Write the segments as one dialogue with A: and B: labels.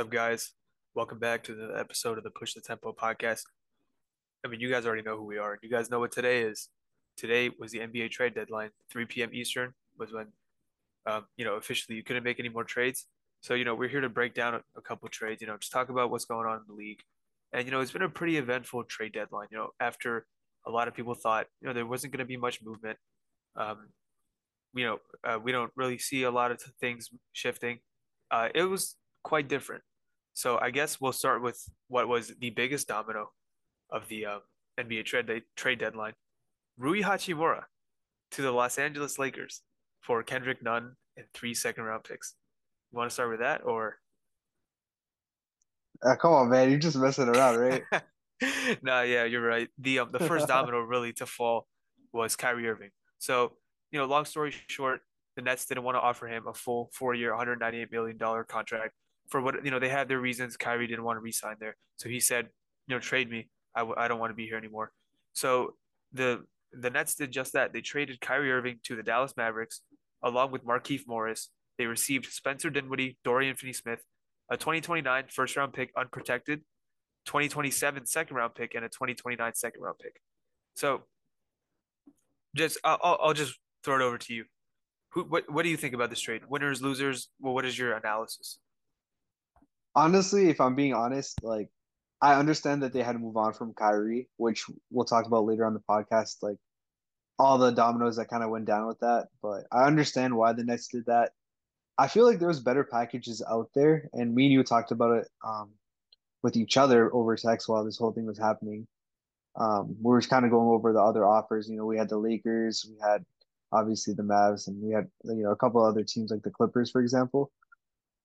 A: Up, guys? Welcome back to the episode of the Push the Tempo podcast. I mean, you guys already know who we are. You guys know what today is. Today was the NBA trade deadline. 3 p.m. Eastern was when, um, you know, officially you couldn't make any more trades. So, you know, we're here to break down a, a couple trades, you know, just talk about what's going on in the league. And, you know, it's been a pretty eventful trade deadline, you know, after a lot of people thought, you know, there wasn't going to be much movement. Um, you know, uh, we don't really see a lot of things shifting. Uh, it was quite different. So I guess we'll start with what was the biggest domino of the uh, NBA trade trade deadline: Rui Hachimura to the Los Angeles Lakers for Kendrick Nunn and three second round picks. You want to start with that, or?
B: Uh, come on, man! You're just messing around, right?
A: nah, yeah, you're right. The um, the first domino really to fall was Kyrie Irving. So you know, long story short, the Nets didn't want to offer him a full four year, 198 million dollar contract for what you know they had their reasons. Kyrie didn't want to resign there, so he said, you know, trade me. I w- I don't want to be here anymore. So the the Nets did just that. They traded Kyrie Irving to the Dallas Mavericks along with Markieff Morris. They received Spencer Dinwiddie, Dorian Finney-Smith, a 2029 first round pick unprotected, 2027 second round pick, and a 2029 second round pick. So just I'll, I'll just throw it over to you. Who what what do you think about this trade? Winners, losers? Well, what is your analysis?
B: Honestly, if I'm being honest, like I understand that they had to move on from Kyrie, which we'll talk about later on the podcast, like all the dominoes that kind of went down with that. But I understand why the Nets did that. I feel like there was better packages out there, and me and you talked about it um, with each other over text while this whole thing was happening. Um, we were kind of going over the other offers. You know, we had the Lakers, we had obviously the Mavs, and we had you know a couple other teams like the Clippers, for example.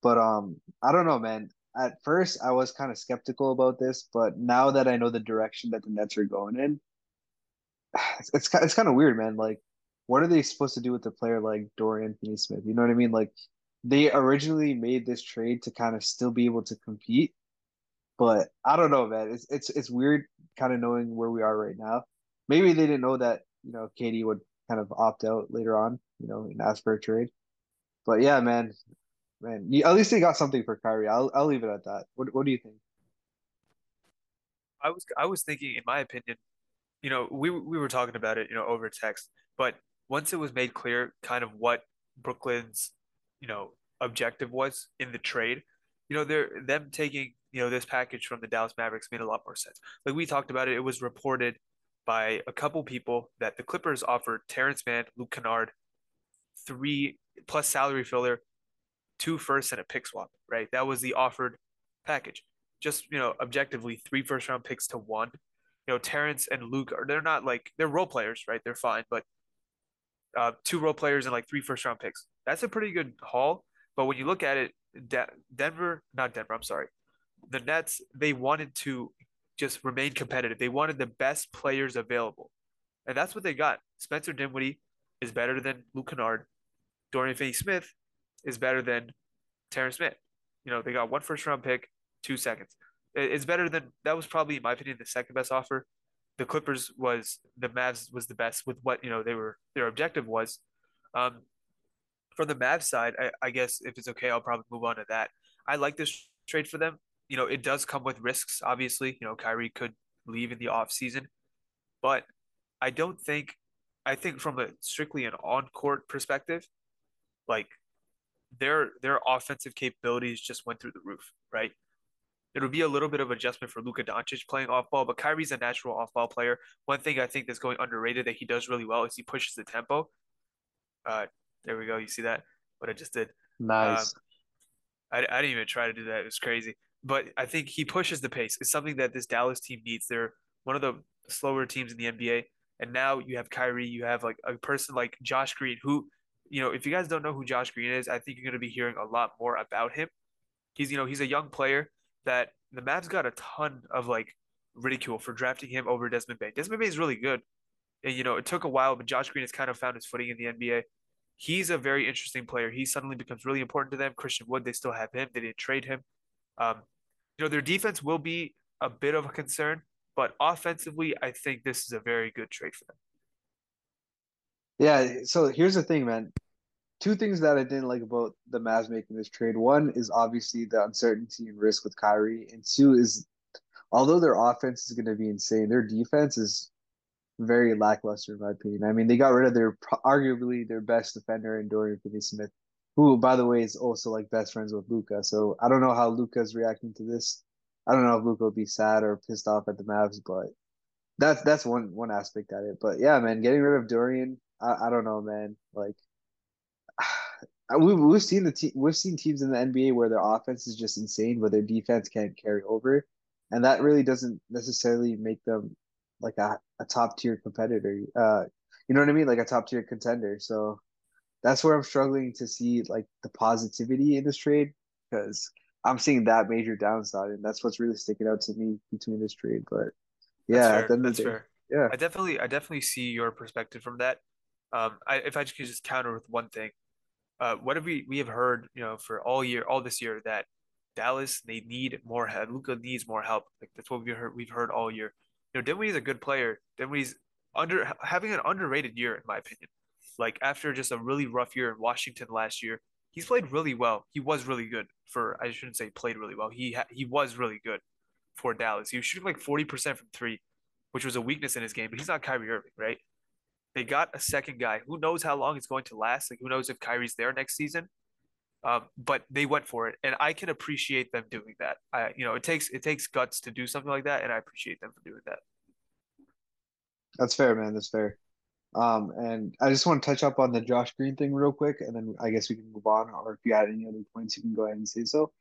B: But um, I don't know, man at first I was kind of skeptical about this, but now that I know the direction that the Nets are going in, it's it's, it's kind of weird, man. Like, what are they supposed to do with a player like Dorian Finney-Smith? You know what I mean? Like, they originally made this trade to kind of still be able to compete, but I don't know, man. It's it's it's weird, kind of knowing where we are right now. Maybe they didn't know that you know KD would kind of opt out later on, you know, and ask for a trade. But yeah, man, man, at least they got something for Kyrie. I'll I'll leave it at that. What what do you think?
A: I was I was thinking, in my opinion, you know, we we were talking about it, you know, over text, but once it was made clear, kind of what Brooklyn's, you know, objective was in the trade, you know, they're them taking you know this package from the Dallas Mavericks made a lot more sense. Like we talked about it, it was reported by a couple people that the Clippers offered Terrence Mann, Luke Kennard, three plus salary filler two firsts and a pick swap, right? That was the offered package. Just, you know, objectively, three first round picks to one. You know, Terrence and Luke are they're not like they're role players, right? They're fine, but uh, two role players and like three first round picks. That's a pretty good haul. But when you look at it, De- Denver, not Denver, I'm sorry, the Nets, they wanted to just remain competitive. They wanted the best players available. And that's what they got. Spencer Dinwiddie is better than Luke Kennard. Dorian Finney Smith is better than Terrence Smith. You know, they got one first round pick, two seconds. It's better than that was probably, in my opinion, the second best offer. The Clippers was the Mavs was the best with what you know they were their objective was. Um, from the Mavs side, I, I guess if it's okay, I'll probably move on to that. I like this trade for them. You know, it does come with risks. Obviously, you know, Kyrie could leave in the off season, but I don't think. I think from a strictly an on court perspective, like their their offensive capabilities just went through the roof, right? It'll be a little bit of adjustment for Luka Doncic playing off ball, but Kyrie's a natural off ball player. One thing I think that's going underrated that he does really well is he pushes the tempo. Uh, there we go. You see that? What I just did.
B: Nice. Um,
A: I, I didn't even try to do that. It was crazy. But I think he pushes the pace. It's something that this Dallas team needs. They're one of the slower teams in the NBA. And now you have Kyrie, you have like a person like Josh Green, who you know, if you guys don't know who Josh Green is, I think you're going to be hearing a lot more about him. He's, you know, he's a young player that the Mavs got a ton of like ridicule for drafting him over Desmond Bane. Desmond Bane is really good. And, you know, it took a while, but Josh Green has kind of found his footing in the NBA. He's a very interesting player. He suddenly becomes really important to them. Christian Wood, they still have him. They didn't trade him. Um, you know, their defense will be a bit of a concern, but offensively, I think this is a very good trade for them.
B: Yeah, so here's the thing, man. two things that I didn't like about the Mavs making this trade. One is obviously the uncertainty and risk with Kyrie, and two is although their offense is going to be insane, their defense is very lackluster in my opinion. I mean, they got rid of their arguably their best defender in Dorian Finney-Smith, who by the way is also like best friends with Luka. So I don't know how Luka's reacting to this. I don't know if Luka will be sad or pissed off at the Mavs, but that's that's one one aspect at it. But yeah, man, getting rid of Dorian, I, I don't know, man. Like we've we've seen the te- we've seen teams in the NBA where their offense is just insane, but their defense can't carry over, and that really doesn't necessarily make them like a, a top tier competitor. Uh, you know what I mean? Like a top tier contender. So that's where I'm struggling to see like the positivity in this trade because I'm seeing that major downside, and that's what's really sticking out to me between this trade. But yeah,
A: that's fair. That's fair.
B: Yeah,
A: I definitely, I definitely see your perspective from that. Um, I, if I could just counter with one thing, uh, what have we we have heard, you know, for all year, all this year that Dallas they need more help. Luka needs more help. Like that's what we've heard. We've heard all year. You know, Dinwiddie's a good player. Dinwiddie's under having an underrated year in my opinion. Like after just a really rough year in Washington last year, he's played really well. He was really good for I shouldn't say played really well. He ha- he was really good for Dallas. He was shooting like 40% from 3, which was a weakness in his game, but he's not Kyrie Irving, right? They got a second guy. Who knows how long it's going to last? Like, who knows if Kyrie's there next season? Um, but they went for it, and I can appreciate them doing that. I, you know, it takes it takes guts to do something like that, and I appreciate them for doing that.
B: That's fair, man. That's fair. Um, and I just want to touch up on the Josh Green thing real quick, and then I guess we can move on. Or if you had any other points, you can go ahead and say so.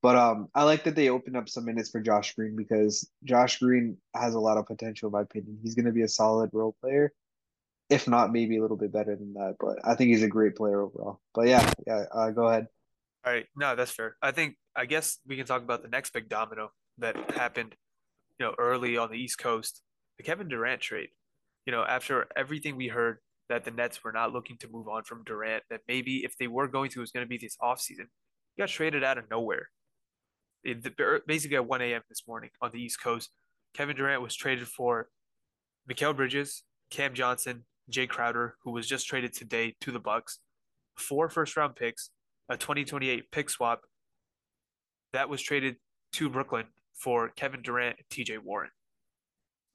B: But um, I like that they opened up some minutes for Josh Green because Josh Green has a lot of potential, in my opinion. He's going to be a solid role player, if not maybe a little bit better than that. But I think he's a great player overall. But yeah, yeah, uh, go ahead.
A: All right, no, that's fair. I think I guess we can talk about the next big domino that happened, you know, early on the East Coast, the Kevin Durant trade. You know, after everything we heard that the Nets were not looking to move on from Durant, that maybe if they were going to, it was going to be this offseason. He got traded out of nowhere. It, basically at 1 a.m. this morning on the East Coast, Kevin Durant was traded for Mikal Bridges, Cam Johnson, Jae Crowder, who was just traded today to the Bucks, four first round picks, a 2028 pick swap that was traded to Brooklyn for Kevin Durant and TJ Warren.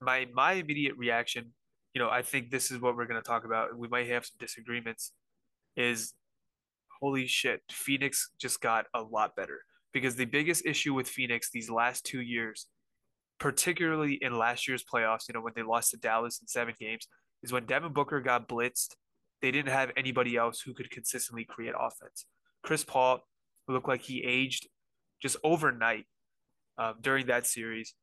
A: My my immediate reaction, you know, I think this is what we're going to talk about. We might have some disagreements. Is holy shit, Phoenix just got a lot better because the biggest issue with Phoenix these last two years, particularly in last year's playoffs, you know, when they lost to Dallas in seven games, is when Devin Booker got blitzed, they didn't have anybody else who could consistently create offense. Chris Paul looked like he aged just overnight um, during that series.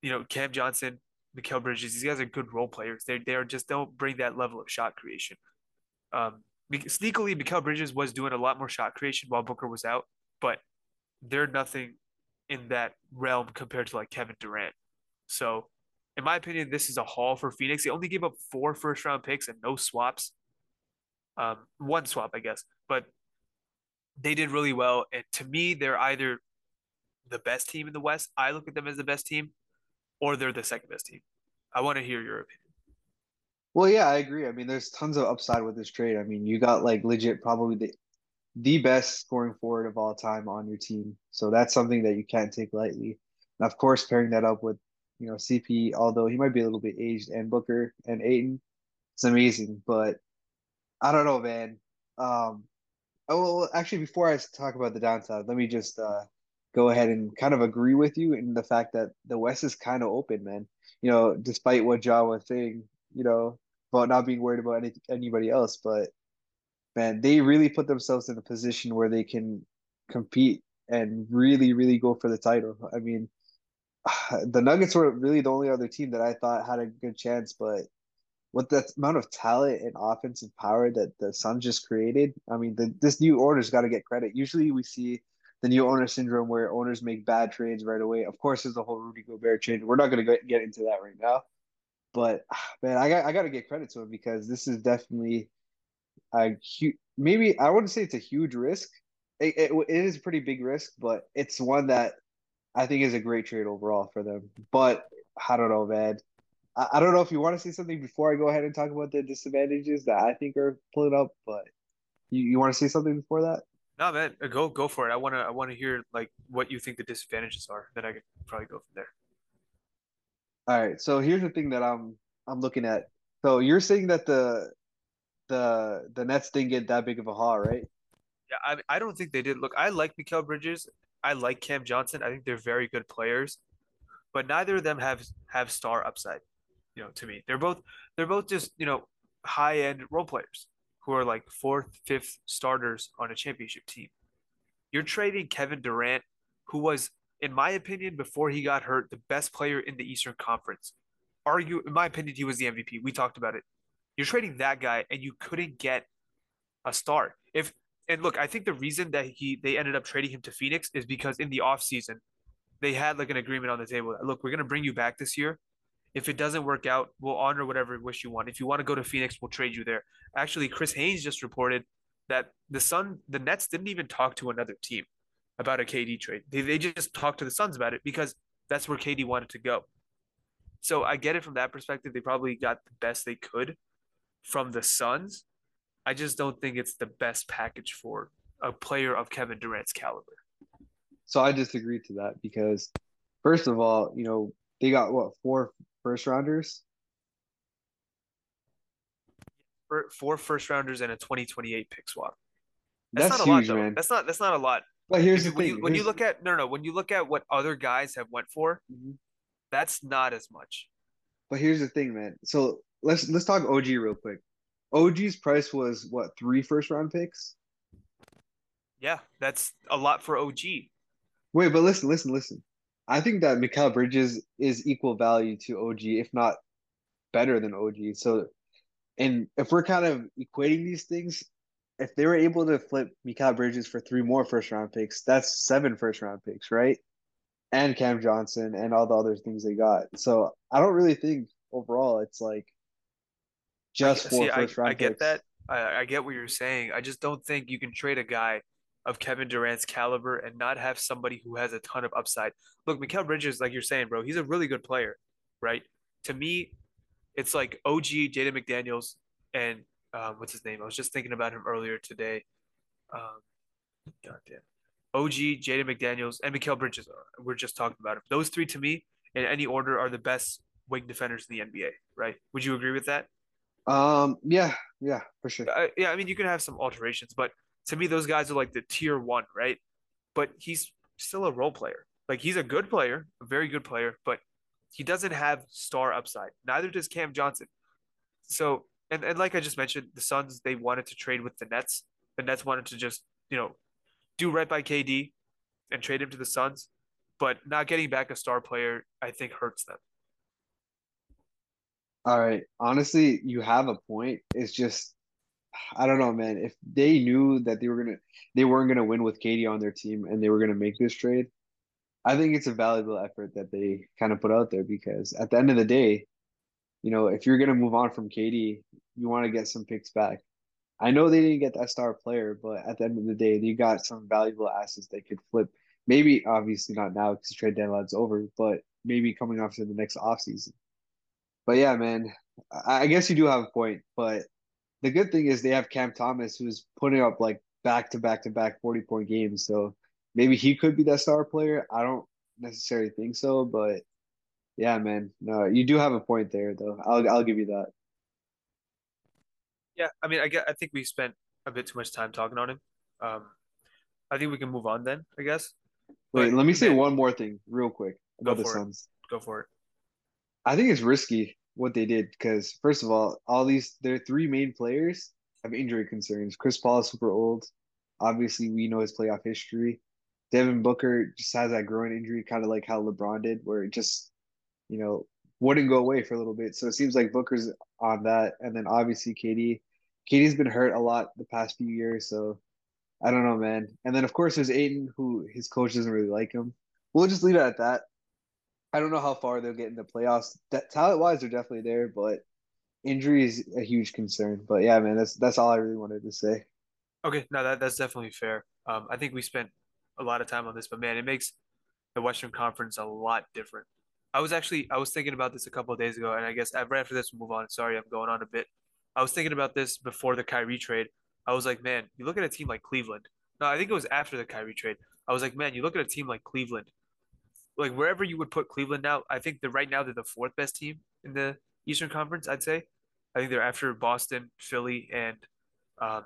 A: You know, Cam Johnson, Mikal Bridges, these guys are good role players. They they are just don't bring that level of shot creation. Um, sneakily, Mikal Bridges was doing a lot more shot creation while Booker was out, but they're nothing in that realm compared to like Kevin Durant. So in my opinion, this is a haul for Phoenix. They only gave up four first round picks and no swaps. Um, one swap, I guess, but they did really well. And to me, they're either the best team in the West. I look at them as the best team, or they're the second best team. I want to hear your opinion.
B: Well, yeah, I agree. I mean, there's tons of upside with this trade. I mean, you got like legit probably the the best scoring forward of all time on your team. So that's something that you can't take lightly. And of course, pairing that up with you know, CP, although he might be a little bit aged, and Booker and Ayton, it's amazing. But I don't know, man. Um, oh, actually, before I talk about the downside, let me just uh, go ahead and kind of agree with you in the fact that the West is kind of open, man. You know, despite what Ja was saying, you know, about not being worried about any, anybody else, but man, they really put themselves in a position where they can compete and really, really go for the title. I mean, the Nuggets were really the only other team that I thought had a good chance, but with the amount of talent and offensive power that the Suns just created, I mean, the, this new owner's got to get credit. Usually, we see the new owner syndrome where owners make bad trades right away. Of course, there's the whole Rudy Gobert trade. We're not going to get into that right now, but man, I got I got to get credit to him because this is definitely a huge. Maybe I wouldn't say it's a huge risk. It, it, it is a pretty big risk, but it's one that I think is a great trade overall for them. But I don't know, man. I, I don't know if you want to say something before I go ahead and talk about the disadvantages that I think are pulling up, but You, you want to say something before that?
A: No, man, uh, go go for it. I wanna I wanna hear like what you think the disadvantages are. Then I could probably go from there.
B: All right. So here's the thing that I'm I'm looking at. So you're saying that the the the Nets didn't get that big of a haul, right?
A: Yeah, I I don't think they did. Look, I like Mikal Bridges. I like Cam Johnson. I think they're very good players, but neither of them have have star upside. You know, to me, they're both they're both just you know high end role players who are like fourth, fifth starters on a championship team. You're trading Kevin Durant, who was, in my opinion, before he got hurt, the best player in the Eastern Conference. Argue, in my opinion, he was the MVP. We talked about it. You're trading that guy, and you couldn't get a star. If and look, I think the reason that he they ended up trading him to Phoenix is because in the offseason, they had like an agreement on the table. Look, we're gonna bring you back this year. If it doesn't work out, we'll honor whatever wish you want. If you want to go to Phoenix, we'll trade you there. Actually, Chris Haynes just reported that the Sun, the Nets didn't even talk to another team about a KD trade. They, they just talked to the Suns about it because that's where KD wanted to go. So I get it from that perspective. They probably got the best they could from the Suns. I just don't think it's the best package for a player of Kevin Durant's caliber.
B: So I disagree to that because, first of all, you know they got what four first rounders.
A: Four first rounders and a 2028 pick swap. That's,
B: That's
A: not a lot, though.
B: man.
A: That's not that's not a lot.
B: But here's the
A: when
B: thing.
A: you when you look at no no when you look at what other guys have went for,
B: Mhm.
A: that's not as much.
B: But here's the thing, man. So let's let's talk OG real quick. OG's price was what three first round picks?
A: Yeah, that's a lot for OG.
B: Wait, but listen, listen, listen. I think that Mikal Bridges is equal value to OG, if not better than OG. So, and if we're kind of equating these things, if they were able to flip Mikal Bridges for three more first round picks, that's seven first round picks, right? And Cam Johnson and all the other things they got. So I don't really think overall it's like just
A: I,
B: four
A: see, I,
B: round
A: I get
B: picks.
A: that. I, I get what you're saying. I just don't think you can trade a guy of Kevin Durant's caliber and not have somebody who has a ton of upside. Look, Mikal Bridges, like you're saying, bro, he's a really good player, right? To me, it's like OG, Jaden McDaniels, and um, what's his name? I was just thinking about him earlier today. Um, goddamn. OG, Jaden McDaniels, and Mikal Bridges. We're just talking about him. Those three, to me, in any order, are the best wing defenders in the NBA, right? Would you agree with that?
B: Um, yeah, yeah, for sure.
A: I, yeah, I mean, you can have some alterations, but to me, those guys are like the tier one, right? But he's still a role player. Like he's a good player, a very good player, but he doesn't have star upside. Neither does Cam Johnson. So, and, and like I just mentioned, the Suns, they wanted to trade with the Nets. The Nets wanted to just, you know, do right by KD and trade him to the Suns. But not getting back a star player, I think, hurts them.
B: All right. Honestly, you have a point. It's just I don't know, man. If they knew that they were gonna they weren't gonna win with KD on their team and they were gonna make this trade, I think it's a valuable effort that they kind of put out there because at the end of the day, you know, if you're gonna move on from KD, you want to get some picks back. I know they didn't get that star player, but at the end of the day, they got some valuable assets they could flip. Maybe obviously not now because trade deadline's over, but maybe coming off to the next offseason. But yeah, man, I guess you do have a point. But the good thing is they have Cam Thomas who's putting up like back to back to back 40 point games. So maybe he could be that star player. I don't necessarily think so, but yeah, man. No, you do have a point there though. I'll I'll give you that.
A: Yeah, I mean, I get, I think we spent a bit too much time talking on him. Um, I think we can move on then, I guess.
B: Wait,
A: But
B: let me say
A: man,
B: one more thing real quick
A: Go
B: about the
A: for it. Go for it.
B: I think it's risky what they did because first of all, all these their three main players have injury concerns. Chris Paul is super old. Obviously, we know his playoff history. Devin Booker just has that groin injury, kind of like how LeBron did, where it just, you know, wouldn't go away for a little bit. So it seems like Booker's on that. And then obviously KD. KD's been hurt a lot the past few years, so I don't know, man. And then of course there's Ayton, who his coach doesn't really like him. We'll just leave it at that. I don't know how far they'll get in the playoffs. That talent wise, they're definitely there, but injury is a huge concern. But yeah, man, that's that's all I really wanted to say.
A: Okay, no, that that's definitely fair. Um, I think we spent a lot of time on this, but man, it makes the Western Conference a lot different. I was actually I was thinking about this a couple of days ago, and I guess right after this we'll move on. Sorry, I'm going on a bit. I was thinking about this before the Kyrie trade. I was like, man, you look at a team like Cleveland. No, I think it was after the Kyrie trade. I was like, man, you look at a team like Cleveland. Like wherever you would put Cleveland now, I think that right now they're the fourth best team in the Eastern Conference. I'd say. I think they're after Boston, Philly, and um,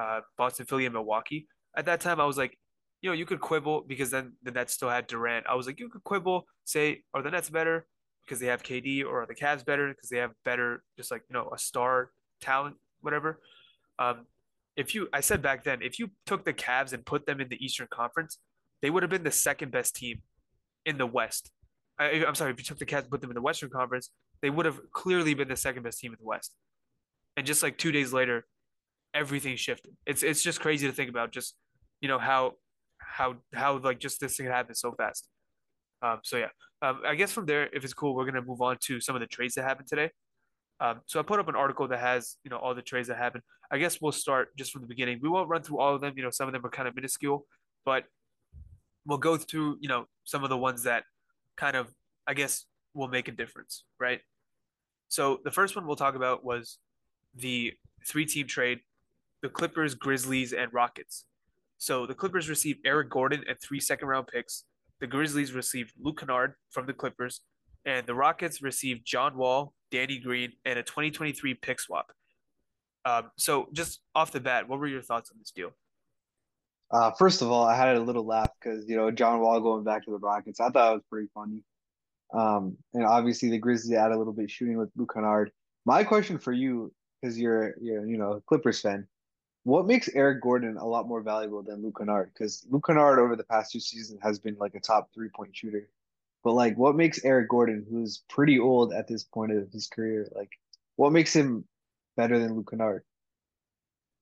A: uh, Boston, Philly, and Milwaukee. At that time, I was like, you know, you could quibble because then the Nets still had Durant. I was like, you could quibble, say, are the Nets better because they have KD, or are the Cavs better because they have better, just like you know, a star talent, whatever. Um, if you, I said back then, if you took the Cavs and put them in the Eastern Conference, they would have been the second best team in the West. I, am sorry, if you took the Cavs and put them in the Western Conference, they would have clearly been the second best team in the West. And just like two days later, everything shifted. It's it's just crazy to think about. Just you know how how how like just this thing happened so fast. Um, so yeah, um, I guess from there, if it's cool, we're gonna move on to some of the trades that happened today. Um, so I put up an article that has you know all the trades that happened. I guess we'll start just from the beginning. We won't run through all of them. You know, some of them are kind of minuscule, but we'll go through you know some of the ones that kind of I guess will make a difference, right? So the first one we'll talk about was the three-team trade: the Clippers, Grizzlies, and Rockets. So the Clippers received Eric Gordon and three second-round picks. The Grizzlies received Luke Kennard from the Clippers, and the Rockets received John Wall, Danny Green, and a 2023 pick swap. Um, so just off the bat, what were your thoughts on this deal?
B: Uh, first of all, I had a little laugh because you know John Wall going back to the Rockets. I thought it was pretty funny. Um, and obviously the Grizzlies add a little bit shooting with Luke Kennard. My question for you, because you're you're you know Clippers fan, what makes Eric Gordon a lot more valuable than Luke Kennard? Because Luke Kennard over the past two seasons has been like a top three point shooter. But like, what makes Eric Gordon, who's pretty old at this point of his career, like, what makes him better than Luke Kennard?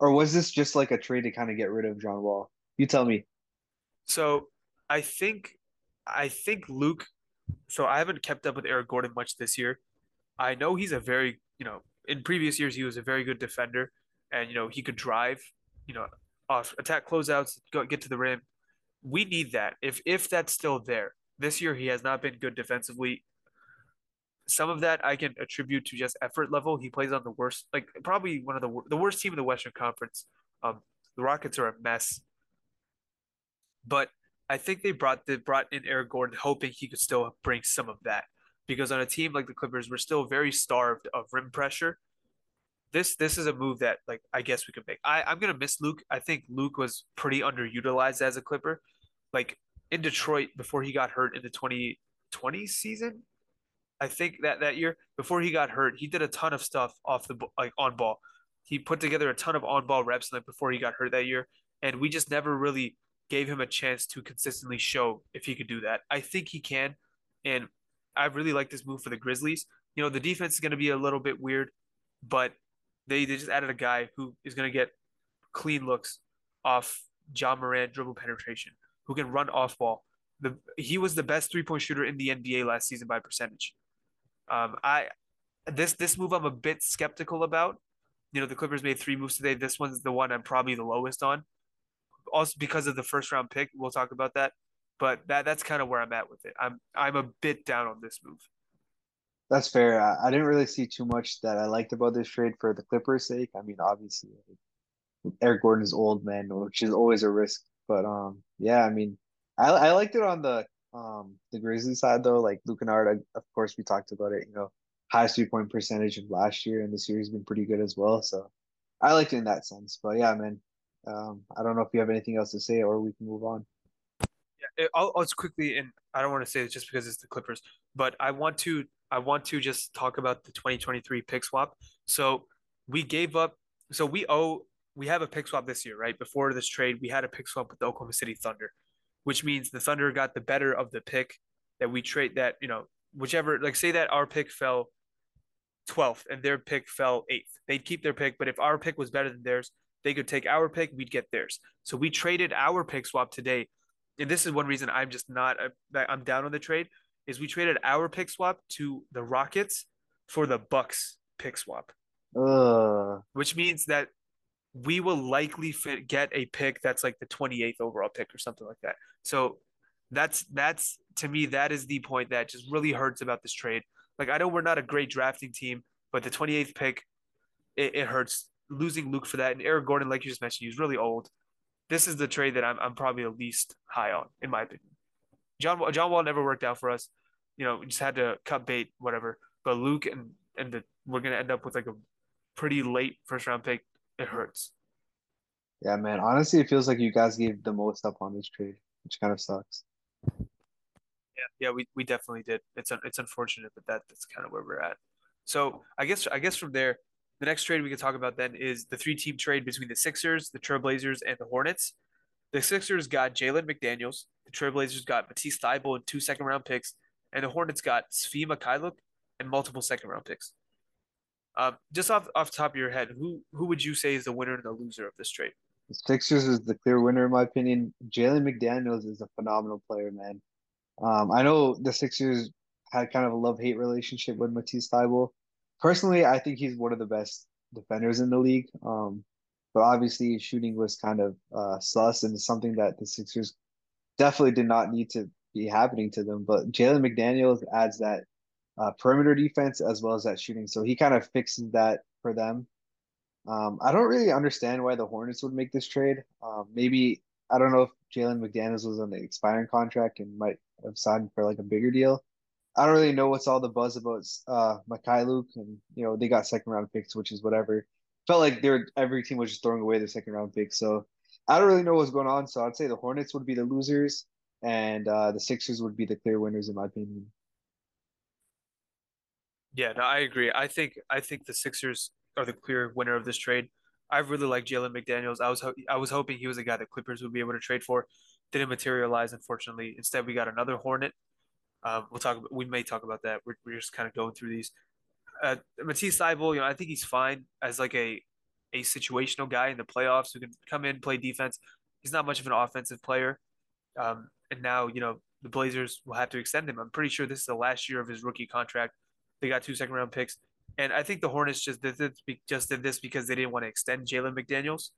B: Or was this just like a trade to kind of get rid of John Wall? You tell me.
A: So I think I think Luke. So I haven't kept up with Eric Gordon much this year. I know he's a very you know in previous years he was a very good defender, and you know he could drive, you know, off attack closeouts, go get to the rim. We need that. If if that's still there, this year, he has not been good defensively. Some of that I can attribute to just effort level. He plays on the worst, like probably one of the the worst team in the Western Conference. Um, the Rockets are a mess, but I think they brought the brought in Eric Gordon, hoping he could still bring some of that. Because on a team like the Clippers, we're still very starved of rim pressure. This this is a move that like I guess we could make. I I'm gonna miss Luke. I think Luke was pretty underutilized as a Clipper. Like in Detroit before he got hurt in the 2020 season. I think that that year before he got hurt, he did a ton of stuff off the like on ball. He put together a ton of on ball reps like before he got hurt that year, and we just never really gave him a chance to consistently show if he could do that. I think he can, and I really like this move for the Grizzlies. You know, the defense is going to be a little bit weird, but they, they just added a guy who is going to get clean looks off Ja Morant dribble penetration who can run off ball. The he was the best three point shooter in the NBA last season by percentage. Um, I this this move I'm a bit skeptical about. You know, the Clippers made three moves today. This one's the one I'm probably the lowest on. Also because of the first round pick, we'll talk about that. But that that's kind of where I'm at with it. I'm I'm a bit down on this move.
B: That's fair. I, I didn't really see too much that I liked about this trade for the Clippers' sake. I mean, obviously, Eric Gordon is old man, which is always a risk. But um, yeah, I mean, I I liked it on the um the Grizzlies side though. Like Luke Kennard, of course, we talked about it. You know, highest three point percentage of last year, and this year has been pretty good as well. So I liked it in that sense. But yeah, man, um, I don't know if you have anything else to say, or we can move on.
A: Yeah, I'll, I'll just quickly, and I don't want to say it just because it's the Clippers, but I want to I want to just talk about the 2023 pick swap. So we gave up. So we owe we have a pick swap this year, right? Before this trade, we had a pick swap with the Oklahoma City Thunder, which means the Thunder got the better of the pick that we trade that, you know, whichever, like say that our pick fell 12th and their pick fell 8th. They'd keep their pick, but if our pick was better than theirs, they could take our pick, we'd get theirs. So we traded our pick swap today. And this is one reason I'm just not I'm down on the trade is we traded our pick swap to the Rockets for the Bucks pick swap.
B: Uh.
A: Which means that we will likely fit, get a pick that's like the 28th overall pick or something like that. So that's that's to me that is the point that just really hurts about this trade. Like I know we're not a great drafting team, but the 28th pick it, it hurts losing Luke for that, and Eric Gordon, like you just mentioned, he's really old. This is the trade that I'm I'm probably the least high on, in my opinion. John John Wall never worked out for us. You know, we just had to cut bait, whatever. But Luke and and the, we're gonna end up with like a pretty late first round pick. It hurts.
B: Yeah, man. Honestly, it feels like you guys gave the most up on this trade, which kind of sucks.
A: Yeah, yeah, we, we definitely did. It's it's unfortunate, but that that's kind of where we're at. So I guess I guess from there, the next trade we can talk about then is the three team trade between the Sixers, the Trailblazers, and the Hornets. The Sixers got Jalen McDaniels, the Trailblazers got Matisse Thybulle and two second round picks, and the Hornets got Svi Mykhailiuk and multiple second round picks. Um, just off off the top of your head, who who would you say is the winner and the loser of this trade?
B: The Sixers is the clear winner in my opinion. Jalen McDaniels is a phenomenal player, man. Um, I know the Sixers had kind of a love hate relationship with Matisse Thybulle. Personally, I think he's one of the best defenders in the league. Um, but obviously, shooting was kind of uh, sus and something that the Sixers definitely did not need to be happening to them. But Jalen McDaniels adds that uh, perimeter defense as well as that shooting, so he kind of fixes that for them. Um, I don't really understand why the Hornets would make this trade. Um, maybe I don't know if Jalen McDaniels was on the expiring contract and might have signed for like a bigger deal. I don't really know what's all the buzz about uh Luke, and you know they got second round picks, which is whatever. Felt like they were every team was just throwing away their second round picks. So I don't really know what's going on. So I'd say the Hornets would be the losers and uh the Sixers would be the clear winners in my opinion.
A: Yeah, no, I agree. I think I think the Sixers are the clear winner of this trade. I really like Jalen McDaniels. I was ho- I was hoping he was a guy that Clippers would be able to trade for. Didn't materialize, unfortunately. Instead, we got another Hornet. Um, we'll talk. We may talk about that. We're, we're just kind of going through these. Uh, Matisse Thybulle, you know, I think he's fine as like a a situational guy in the playoffs who can come in, play defense. He's not much of an offensive player. Um, and now, you know, the Blazers will have to extend him. I'm pretty sure this is the last year of his rookie contract. They got two second round picks. And I think the Hornets just did this, just did this because they didn't want to extend Jalen McDaniels.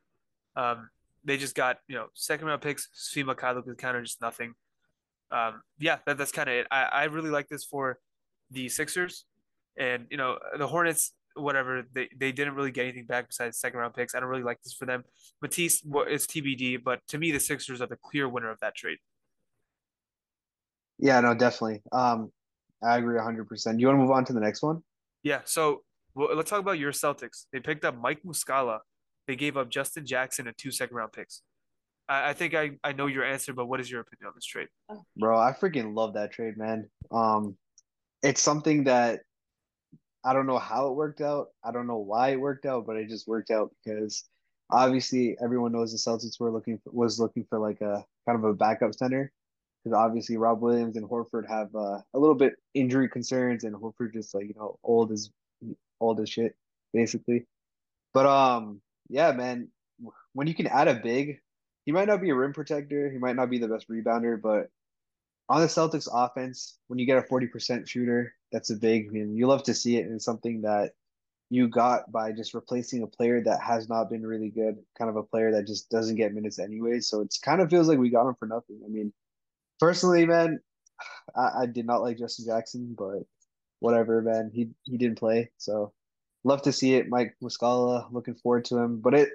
A: Um, they just got you know second round picks. Is kind of just nothing. Um, yeah, that, that's kind of it. I, I really like this for the Sixers, and you know the Hornets. Whatever they, they didn't really get anything back besides second round picks. I don't really like this for them. Matisse well, it's TBD, but to me the Sixers are the clear winner of that trade.
B: Yeah, no, definitely. Um, I agree 100%. Do you want to move on to the next one?
A: Yeah. So well, let's talk about your Celtics. They picked up Mike Muscala. They gave up Justin Jackson and two second round picks. I, I think I, I know your answer, but what is your opinion on this trade?
B: Bro, I freaking love that trade, man. Um, it's something that I don't know how it worked out. I don't know why it worked out, but it just worked out because obviously everyone knows the Celtics were looking for, was looking for like a kind of a backup center because obviously Rob Williams and Horford have uh, a little bit injury concerns, and Horford just like you know old as old as shit basically. But um, yeah, man, when you can add a big, he might not be a rim protector, he might not be the best rebounder, but on the Celtics offense, when you get a forty percent shooter, that's a big. I mean, you love to see it, and something that you got by just replacing a player that has not been really good, kind of a player that just doesn't get minutes anyway. So it's kind of feels like we got him for nothing. I mean, personally, man, I, I did not like Justin Jackson, but whatever, man. He he didn't play, so love to see it. Mike Muscala, looking forward to him. But it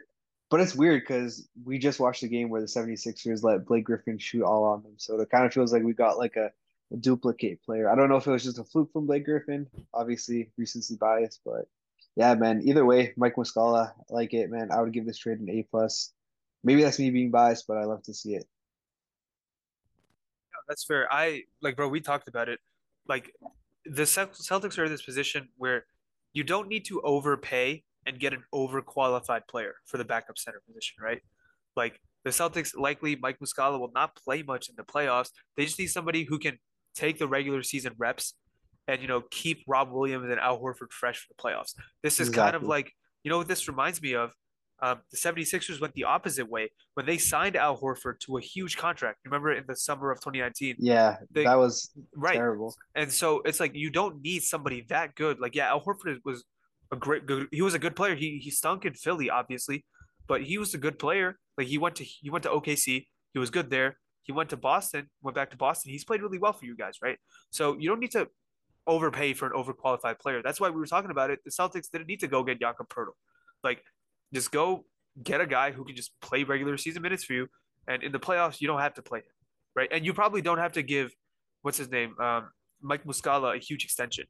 B: but it's weird because we just watched the game where the 76ers let Blake Griffin shoot all on them. So it kind of feels like we got like a, a duplicate player. I don't know if it was just a fluke from Blake Griffin, obviously recency bias, but yeah, man. Either way, Mike Muscala, I like it, man. I would give this trade an A plus. Maybe that's me being biased, but I love to see it
A: that's fair. I like, bro. We talked about it. Like, the Celtics are in this position where you don't need to overpay and get an overqualified player for the backup center position, right? Like the Celtics likely Mike Muscala will not play much in the playoffs. They just need somebody who can take the regular season reps and you know keep Rob Williams and Al Horford fresh for the playoffs. This is exactly. kind of like you know what this reminds me of um, the 76ers went the opposite way when they signed Al Horford to a huge contract. Remember in the summer of 2019?
B: Yeah, they, that was right. terrible.
A: And so it's like you don't need somebody that good. Like, yeah, Al Horford was a great good he was a good player. He he stunk in Philly, obviously, but he was a good player. Like he went to he went to OKC. He was good there. He went to Boston, went back to Boston. He's played really well for you guys, right? So you don't need to overpay for an overqualified player. That's why we were talking about it. The Celtics didn't need to go get Jakob Poeltl. Like Just go get a guy who can just play regular season minutes for you, and in the playoffs you don't have to play him, right? And you probably don't have to give what's his name, um, Mike Muscala, a huge extension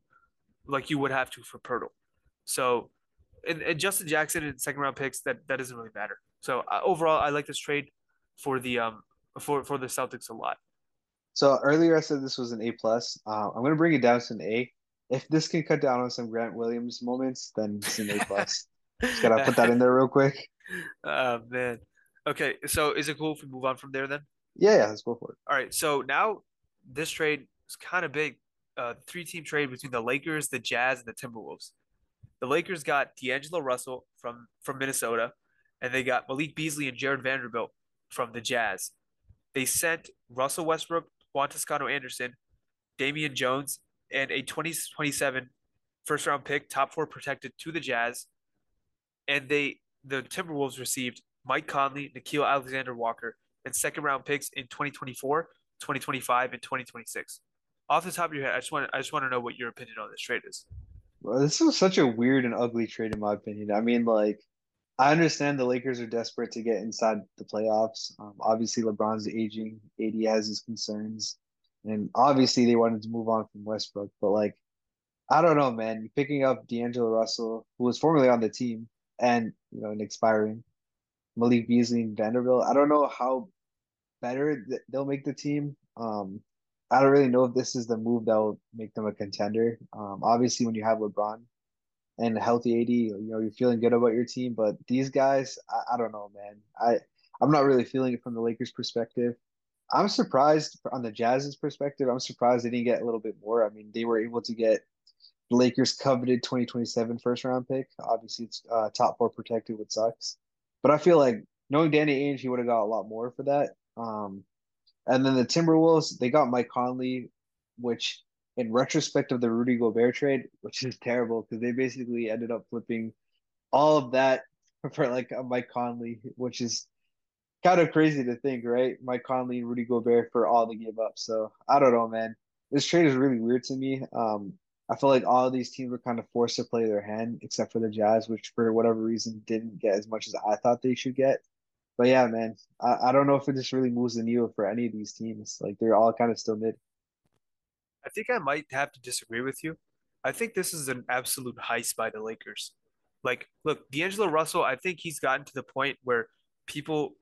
A: like you would have to for Poeltl. So, and, and Justin Jackson and second round picks that that doesn't really matter. So uh, overall, I like this trade for the um for for the Celtics a lot.
B: So earlier I said this was an A plus. Uh, I'm gonna bring it down to an A. If this can cut down on some Grant Williams moments, then it's an A plus. Just gotta put that in there real quick.
A: Oh man. Okay, so is it cool if we move on from there then?
B: Yeah, yeah, let's go for it.
A: All right, so now this trade is kind of big. Uh, three team trade between the Lakers, the Jazz, and the Timberwolves. The Lakers got D'Angelo Russell from from Minnesota, and they got Malik Beasley and Jarred Vanderbilt from the Jazz. They sent Russell Westbrook, Juan Toscano Anderson, Damian Jones, and a 2027 first round pick, top four protected to the Jazz. And they the Timberwolves received Mike Conley, Nickeil Alexander Walker, and second round picks in 2024, 2025, and 2026. Off the top of your head, I just want I just want to know what your opinion on this trade is.
B: Well, this was such a weird and ugly trade in my opinion. I mean, like I understand the Lakers are desperate to get inside the playoffs. Um, obviously, LeBron's aging, AD has his concerns, and obviously they wanted to move on from Westbrook. But like, I don't know, man. You're picking up D'Angelo Russell, who was formerly on the team, and you know, an expiring Malik Beasley and Vanderbilt. I don't know how better th- they'll make the team. Um, I don't really know if this is the move that will make them a contender. Um, obviously, when you have LeBron and a healthy AD, you know you're feeling good about your team. But these guys, I, I don't know, man. I I'm not really feeling it from the Lakers' perspective. I'm surprised on the Jazz's perspective. I'm surprised they didn't get a little bit more. I mean, they were able to get the Lakers' coveted 2027 first round pick. Obviously, it's uh, top four protected, which sucks. But I feel like knowing Danny Ainge, he would have got a lot more for that. Um, and then the Timberwolves, they got Mike Conley, which in retrospect of the Rudy Gobert trade, which is terrible because they basically ended up flipping all of that for like a Mike Conley, which is kind of crazy to think, right? Mike Conley and Rudy Gobert for all they gave up. So I don't know, man. This trade is really weird to me. Um, I feel like all of these teams were kind of forced to play their hand, except for the Jazz, which for whatever reason didn't get as much as I thought they should get. But yeah, man, I, I don't know if it just really moves the needle for any of these teams. Like they're all kind of still mid.
A: I think I might have to disagree with you. I think this is an absolute heist by the Lakers. Like, look, D'Angelo Russell, I think he's gotten to the point where people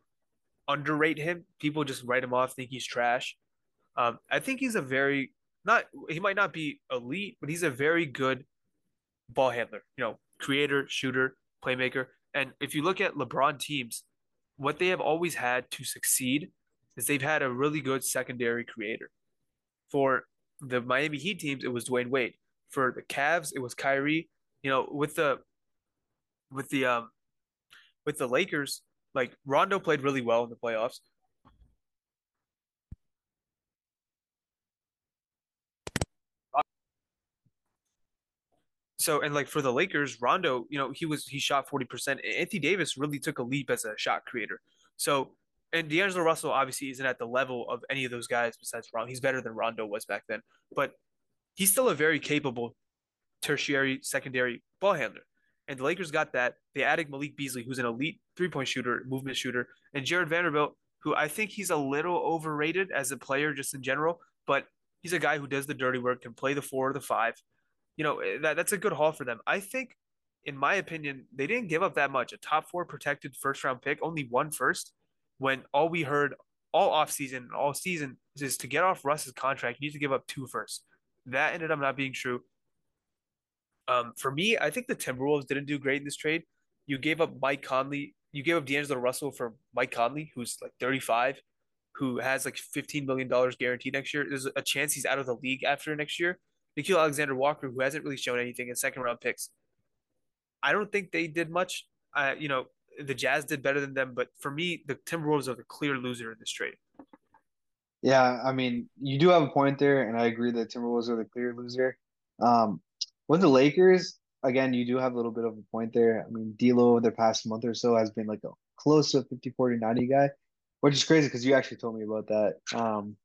A: underrate him. People just write him off, think he's trash. Um, I think he's a very not he might not be elite, but he's a very good ball handler. You know, creator, shooter, playmaker. And if you look at LeBron teams, what they have always had to succeed is they've had a really good secondary creator. For the Miami Heat teams, it was Dwyane Wade. For the Cavs, it was Kyrie. You know, with the with the um with the Lakers, like Rondo played really well in the playoffs. So and like for the Lakers, Rondo, you know, he was he shot 40%. Anthony Davis really took a leap as a shot creator. So and D'Angelo Russell obviously isn't at the level of any of those guys besides Rondo. He's better than Rondo was back then, but he's still a very capable tertiary, secondary ball handler. And the Lakers got that. They added Malik Beasley, who's an elite three point shooter, movement shooter, and Jarred Vanderbilt, who I think he's a little overrated as a player just in general, but he's a guy who does the dirty work, can play the four or the five. You know, that, that's a good haul for them. I think, in my opinion, they didn't give up that much. A top four protected first round pick, only one first when all we heard all offseason, all season is to get off Russ's contract, you need to give up two first. That ended up not being true. Um, for me, I think the Timberwolves didn't do great in this trade. You gave up Mike Conley. You gave up D'Angelo Russell for Mike Conley, who's like 35, who has like $15 million guaranteed next year. There's a chance he's out of the league after next year. Nickeil Alexander Walker, who hasn't really shown anything in second round picks. I don't think they did much. Uh, you know, the Jazz did better than them, but for me, the Timberwolves are the clear loser in this trade.
B: Yeah, I mean, you do have a point there, and I agree that Timberwolves are the clear loser. Um, with the Lakers, again, you do have a little bit of a point there. I mean, D'Lo over the past month or so has been like a close to a 50 40 90 guy, which is crazy because you actually told me about that. Um,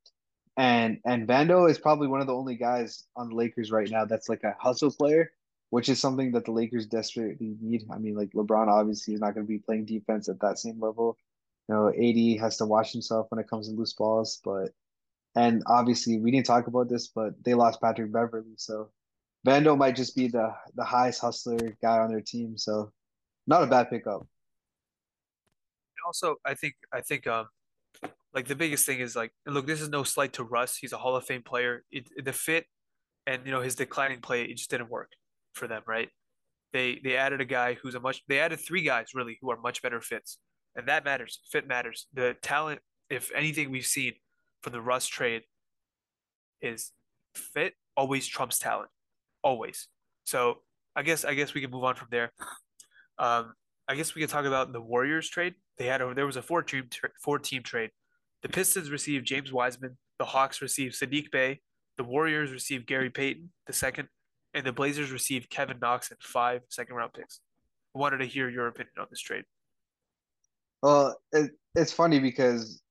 B: and and Vando is probably one of the only guys on the Lakers right now that's like a hustle player which is something that the Lakers desperately need. I mean, like LeBron obviously is not going to be playing defense at that same level. You know, AD has to watch himself when it comes to loose balls, but and obviously we didn't talk about this, but they lost Patrick Beverley, so Vando might just be the the highest hustler guy on their team. So not a bad pickup.
A: Also, I think I think um like the biggest thing is like look, this is no slight to Russ. He's a Hall of Fame player. It, the fit and you know his declining play it just didn't work for them, right? They they added a guy who's a much they added three guys really who are much better fits. And that matters. Fit matters. The talent, if anything we've seen from the Russ trade is fit always trumps talent. Always. So I guess I guess we can move on from there. Um, I guess we can talk about the Warriors trade. They had a, there was a four team four team trade. The Pistons received James Wiseman. The Hawks received Saddiq Bey. The Warriors received Gary Payton, the second, and the Blazers received Kevin Knox and five second round picks. I wanted to hear your opinion on this trade.
B: Well, it, it's funny because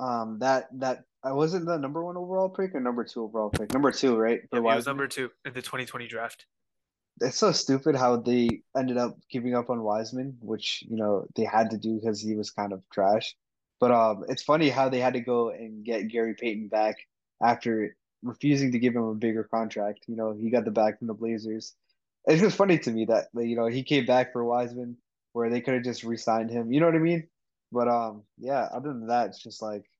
B: um that that I wasn't the number one overall pick or number two overall pick. Number two, right?
A: Yeah, he was number two in the 2020 draft.
B: It's so stupid how they ended up giving up on Wiseman, which you know they had to do because he was kind of trash. But um, it's funny how they had to go and get Gary Payton back after refusing to give him a bigger contract. You know, he got the back from the Blazers. It's just funny to me that you know he came back for Wiseman, where they could have just re-signed him. You know what I mean? But um, yeah. Other than that, it's just like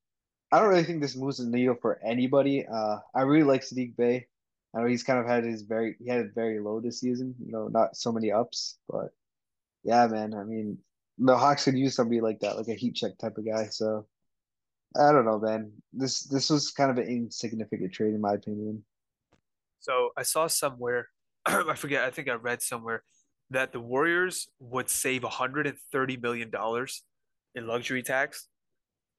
B: I don't really think this moves the needle for anybody. Uh, I really like Saddiq Bey. I know he's kind of had his very he had it very low this season. You know, not so many ups, but yeah, man. I mean, the Hawks could use somebody like that, like a heat check type of guy. So I don't know, man. This this was kind of an insignificant trade in my opinion.
A: So I saw somewhere, I forget, I think I read somewhere that the Warriors would save 130 million dollars in luxury tax,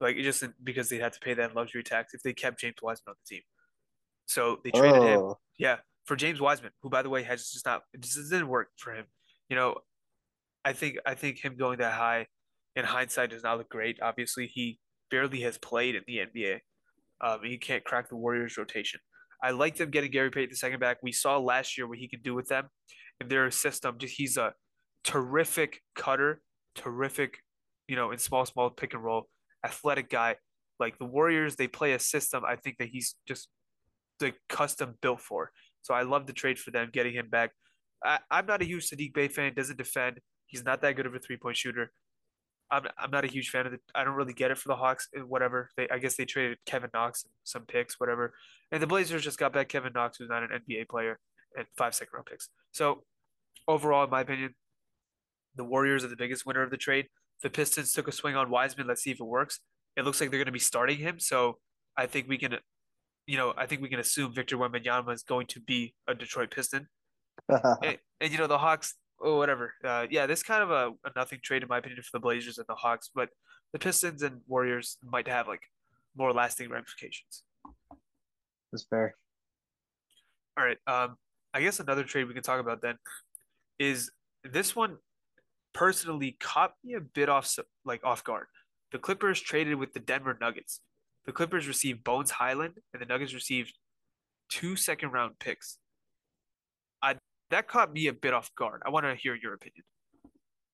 A: like it just because they had to pay that luxury tax if they kept James Wiseman on the team. So they traded oh. him, yeah, for James Wiseman, who by the way has just not this didn't work for him. You know, I think I think him going that high in hindsight does not look great. Obviously, he barely has played in the NBA. Um, he can't crack the Warriors rotation. I like them getting Gary Payton the second back. We saw last year what he could do with them in their system. Just he's a terrific cutter, terrific, you know, in small, small pick and roll, athletic guy. Like the Warriors, they play a system I think that he's just the custom built for. So I love the trade for them, getting him back. I, I'm not a huge Saddiq Bey fan, doesn't defend. He's not that good of a three point shooter. I'm I'm not a huge fan of it. I don't really get it for the Hawks. Eh, whatever. They I guess they traded Kevin Knox and some picks, whatever. And the Blazers just got back Kevin Knox, who's not an NBA player, and five second round picks. So overall, in my opinion, the Warriors are the biggest winner of the trade. The Pistons took a swing on Wiseman. Let's see if it works. It looks like they're going to be starting him, so I think we can, you know, I think we can assume Victor Wembanyama is going to be a Detroit Piston. and, and, you know the Hawks, oh whatever. Uh, yeah, this kind of a, a nothing trade in my opinion for the Blazers and the Hawks, but the Pistons and Warriors might have like more lasting ramifications.
B: That's fair.
A: All right. Um, I guess another trade we can talk about then is this one personally caught me a bit off like off guard. The Clippers traded with the Denver Nuggets. The Clippers received Bones Hyland, and the Nuggets received two second round picks that caught me a bit off guard. I want to hear your opinion.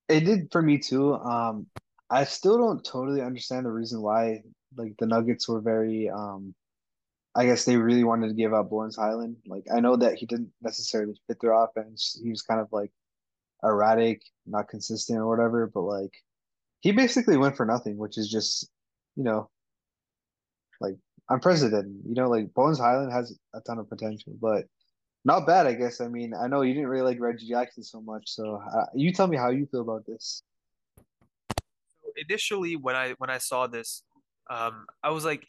B: It did for me too. Um, I still don't totally understand the reason why like the Nuggets were very um I guess they really wanted to give up Bones Hyland. Like I know that he didn't necessarily fit their offense. He was kind of like erratic, not consistent or whatever, but like he basically went for nothing, which is just, you know, like unprecedented. You know, like Bones Hyland has a ton of potential, but not bad, I guess. I mean, I know you didn't really like Reggie Jackson so much, so uh, you tell me how you feel about this.
A: Initially, when I when I saw this, um, I was like,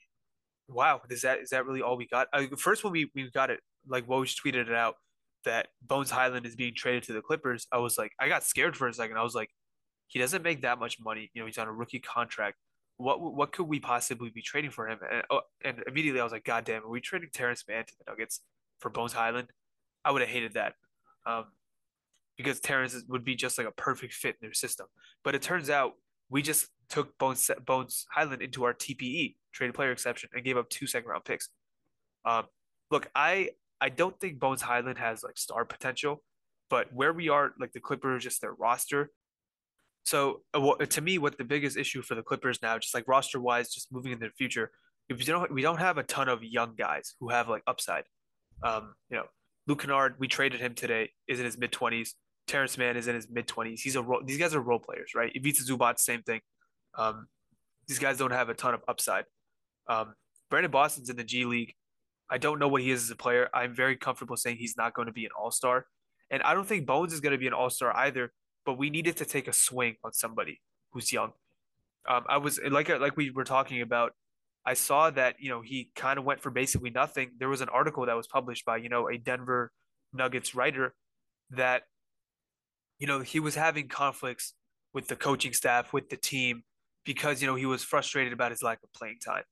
A: "Wow, is that is that really all we got?" I, first, when we we got it, like Woj tweeted it out that Bones Hyland is being traded to the Clippers, I was like, I got scared for a second. I was like, he doesn't make that much money. You know, he's on a rookie contract. What what could we possibly be trading for him? And, oh, and immediately I was like, God damn, are we trading Terance Mann to the Nuggets for Bones Hyland? I would have hated that. Um, because Terance would be just like a perfect fit in their system. But it turns out we just took Bones Bones Hyland into our TPE trade player exception and gave up two second round picks. Um, look, I I don't think Bones Hyland has like star potential. But where we are, like the Clippers, just their roster. So uh, to me, what the biggest issue for the Clippers now, just like roster wise, just moving in the future, if we don't we don't have a ton of young guys who have like upside. Um, you know, Luke Kennard, we traded him today, is in his mid twenties. Terance Mann is in his mid twenties. He's a role, these guys are role players, right? Ivica Zubac, same thing. Um, these guys don't have a ton of upside. Um, Brandon Boston's in the G League. I don't know what he is as a player. I'm very comfortable saying he's not going to be an all star. And I don't think Bones is going to be an all star either, but we needed to take a swing on somebody who's young. Um, I was like like we were talking about. I saw that you know he kind of went for basically nothing. There was an article that was published by you know a Denver Nuggets writer that you know he was having conflicts with the coaching staff with the team because you know he was frustrated about his lack of playing time.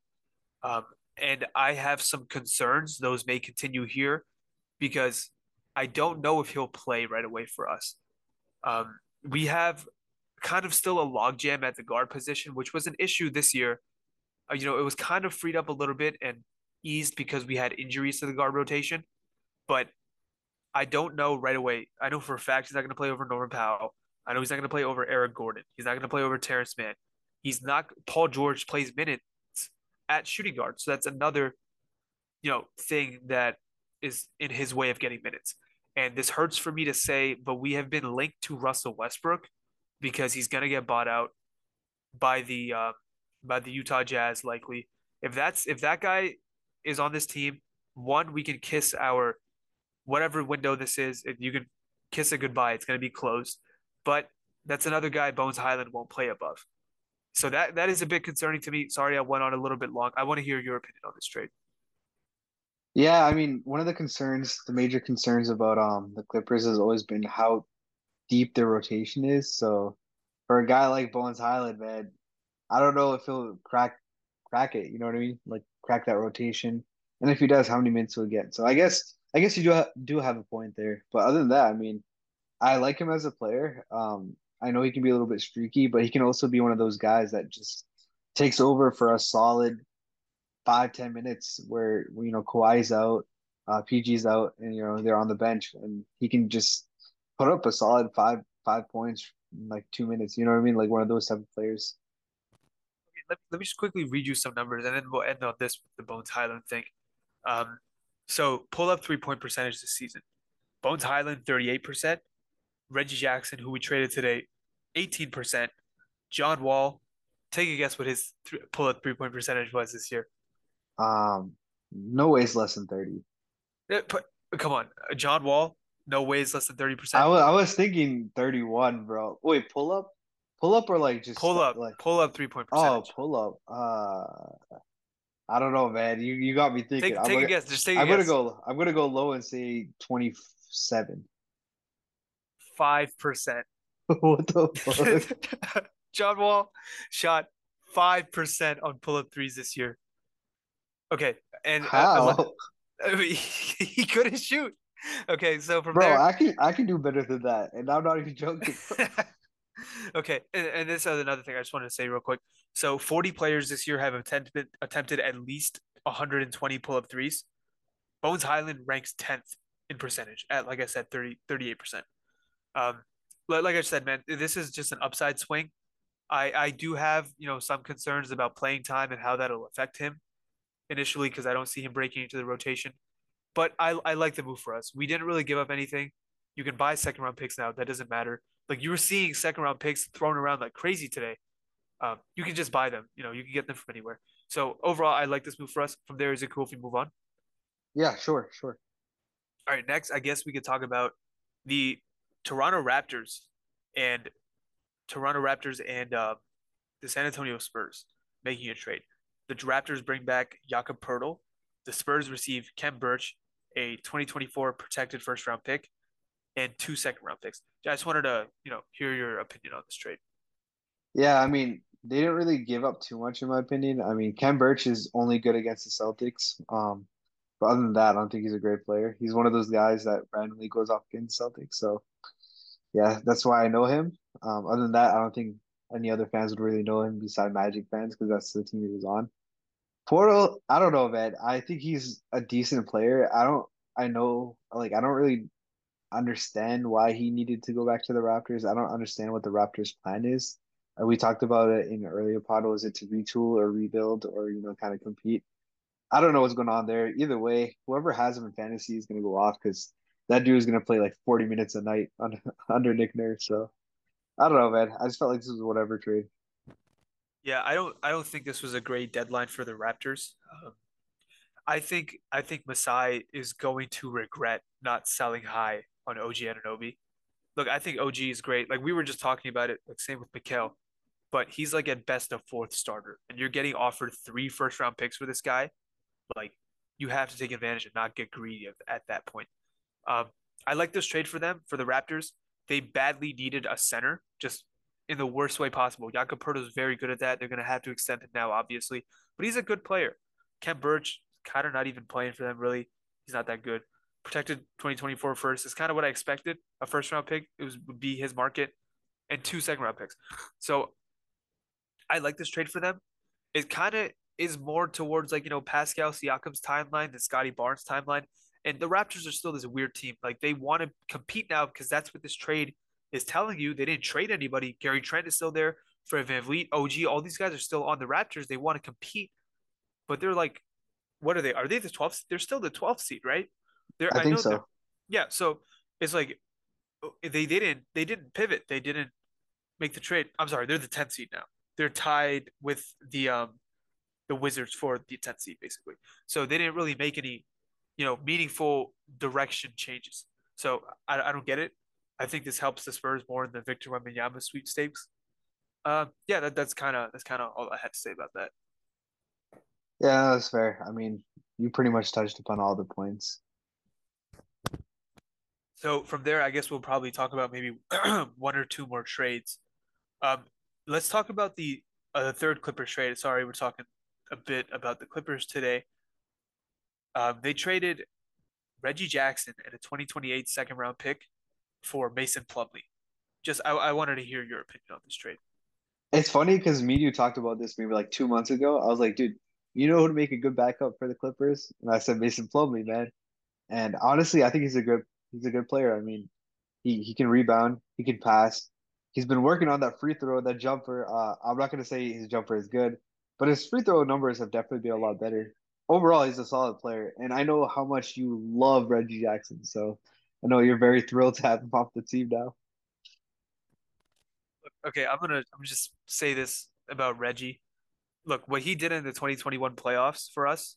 A: Um, and I have some concerns. Those may continue here because I don't know if he'll play right away for us. Um, we have kind of still a logjam at the guard position, which was an issue this year. Uh, you know, it was kind of freed up a little bit and eased because we had injuries to the guard rotation. But I don't know right away. I know for a fact he's not going to play over Norman Powell. I know he's not going to play over Eric Gordon. He's not going to play over Terance Mann. He's not. Paul George plays minutes at shooting guard, so that's another, you know, thing that is in his way of getting minutes. And this hurts for me to say, but we have been linked to Russell Westbrook because he's going to get bought out by the uh, by the Utah Jazz likely. If that's if that guy is on this team, one we can kiss our whatever window this is. If you can kiss it goodbye, it's going to be closed. But that's another guy Bones Hyland won't play above. So that that is a bit concerning to me. Sorry, I went on a little bit long. I want to hear your opinion on this trade.
B: Yeah, I mean, one of the concerns, the major concerns about um the Clippers has always been how deep their rotation is. So for a guy like Bones Hyland, man, I don't know if he'll crack crack it. You know what I mean? Like crack that rotation. And if he does, how many minutes will he get? So I guess I guess you do ha- do have a point there. But other than that, I mean, I like him as a player. Um, I know he can be a little bit streaky, but he can also be one of those guys that just takes over for a solid five ten minutes where you know Kawhi's out, uh, PG's out, and you know they're on the bench, and he can just put up a solid five five points in like two minutes. You know what I mean? Like one of those type of players.
A: Let, let me just quickly read you some numbers, and then we'll end on this with the Bones Hyland thing. Um, so pull up three point percentage this season. Bones Hyland, thirty eight percent. Reggie Jackson, who we traded today, 18%. John Wall, take a guess what his th- pull up three point percentage was this year.
B: Um, no ways less than 30.
A: Yeah, but, come on, John Wall, no ways less than 30%.
B: I was, I was thinking 31, bro. Wait, pull up? Pull up or like just
A: pull up,
B: like
A: pull up three point
B: oh, percentage. Oh, pull up. Uh I don't know, man. You you got me thinking.
A: Take, take
B: gonna,
A: a guess. Just take
B: I'm
A: gonna
B: go. I'm gonna go low and say 27
A: five percent.
B: what the fuck?
A: John Wall shot five percent on pull up threes this year. Okay, and
B: uh, how
A: uh, I mean, he couldn't shoot. Okay, so from
B: bro,
A: there,
B: I can I can do better than that, and I'm not even joking.
A: Okay, and, and this is another thing I just wanted to say real quick. So 40 players this year have attempted attempted at least 120 pull up threes. Bones Hyland ranks 10th in percentage at like I said 30 38%. Um, like I said, man, this is just an upside swing. I I do have you know some concerns about playing time and how that'll affect him initially because I don't see him breaking into the rotation. But I I like the move for us. We didn't really give up anything. You can buy second round picks now. That doesn't matter. Like you were seeing second round picks thrown around like crazy today. Um, you can just buy them. You know, you can get them from anywhere. So overall, I like this move for us. From there, is it cool if we move on?
B: Yeah, sure, sure.
A: All right, next, I guess we could talk about the Toronto Raptors and Toronto Raptors and uh, the San Antonio Spurs making a trade. The Raptors bring back Jakob Poeltl. The Spurs receive Khem Birch, a 2024 protected first round pick, and two second round picks. I just wanted to, you know, hear your opinion on this trade.
B: Yeah, I mean, they didn't really give up too much in my opinion. I mean, Khem Birch is only good against the Celtics. Um, but other than that, I don't think he's a great player. He's one of those guys that randomly goes off against Celtics. So yeah, that's why I know him. Um, other than that, I don't think any other fans would really know him beside Magic fans because that's the team he was on. Poeltl, I don't know, man. I think he's a decent player. I don't. I know, like, I don't really understand why he needed to go back to the Raptors. I don't understand what the Raptors' plan is. We talked about it in earlier pod. Was it to retool or rebuild or you know kind of compete? I don't know what's going on there. Either way, whoever has him in fantasy is going to go off because that dude is going to play like 40 minutes a night on, under Nick Nurse. So I don't know, man. I just felt like this was whatever trade.
A: Yeah, I don't I don't think this was a great deadline for the Raptors. Um, I think I think Masai is going to regret not selling high on OG Anunoby. Look, I think OG is great. Like we were just talking about it, like same with Mikal, but he's like at best a fourth starter, and you're getting offered three first round picks for this guy. Like you have to take advantage and not get greedy at that point. Um, I like this trade for them for the Raptors. They badly needed a center, just in the worst way possible. Jakob is very good at that. They're going to have to extend him now, obviously, but he's a good player. Khem Birch kind of not even playing for them really. He's not that good. Protected 2024 first is kind of what I expected. A first round pick it was would be his market, and two second round picks. So I like this trade for them. It kind of is more towards like you know Pascal Siakam's timeline than Scottie Barnes' timeline. And the Raptors are still this weird team. Like they want to compete now because that's what this trade is telling you. They didn't trade anybody. Gary Trent is still there. Fred VanVleet, OG, all these guys are still on the Raptors. They want to compete, but they're like, what are they? Are they the 12th? They're still the 12th seed, right?
B: They're, I think I so.
A: Yeah. So it's like oh, they didn't they didn't pivot. They didn't make the trade. I'm sorry. They're the 10th seed now. They're tied with the um the Wizards for the 10th seed basically. So they didn't really make any you know meaningful direction changes. So I, I don't get it. I think this helps the Spurs more in the Victor Wembanyama sweepstakes. Uh, yeah, that, that's kind of that's kind of all I had to say about that.
B: Yeah, that's fair. I mean, you pretty much touched upon all the points.
A: So from there, I guess we'll probably talk about maybe one or two more trades. Um, let's talk about the uh, third Clippers trade. Sorry, we're talking a bit about the Clippers today. Um, they traded Reggie Jackson and a 2028 second round pick for Mason Plumlee. Just I, I wanted to hear your opinion on this trade.
B: It's funny because me and you talked about this maybe like two months ago. I was like, dude, you know who to make a good backup for the Clippers? And I said Mason Plumlee, man. And honestly, I think he's a good he's a good player. I mean, he he can rebound, he can pass. He's been working on that free throw, that jumper. Uh, I'm not gonna say his jumper is good, but his free throw numbers have definitely been a lot better. Overall, he's a solid player, and I know how much you love Reggie Jackson. So I know you're very thrilled to have him off the team now.
A: Okay, I'm gonna I'm just say this about Reggie. Look, what he did in the 2021 playoffs for us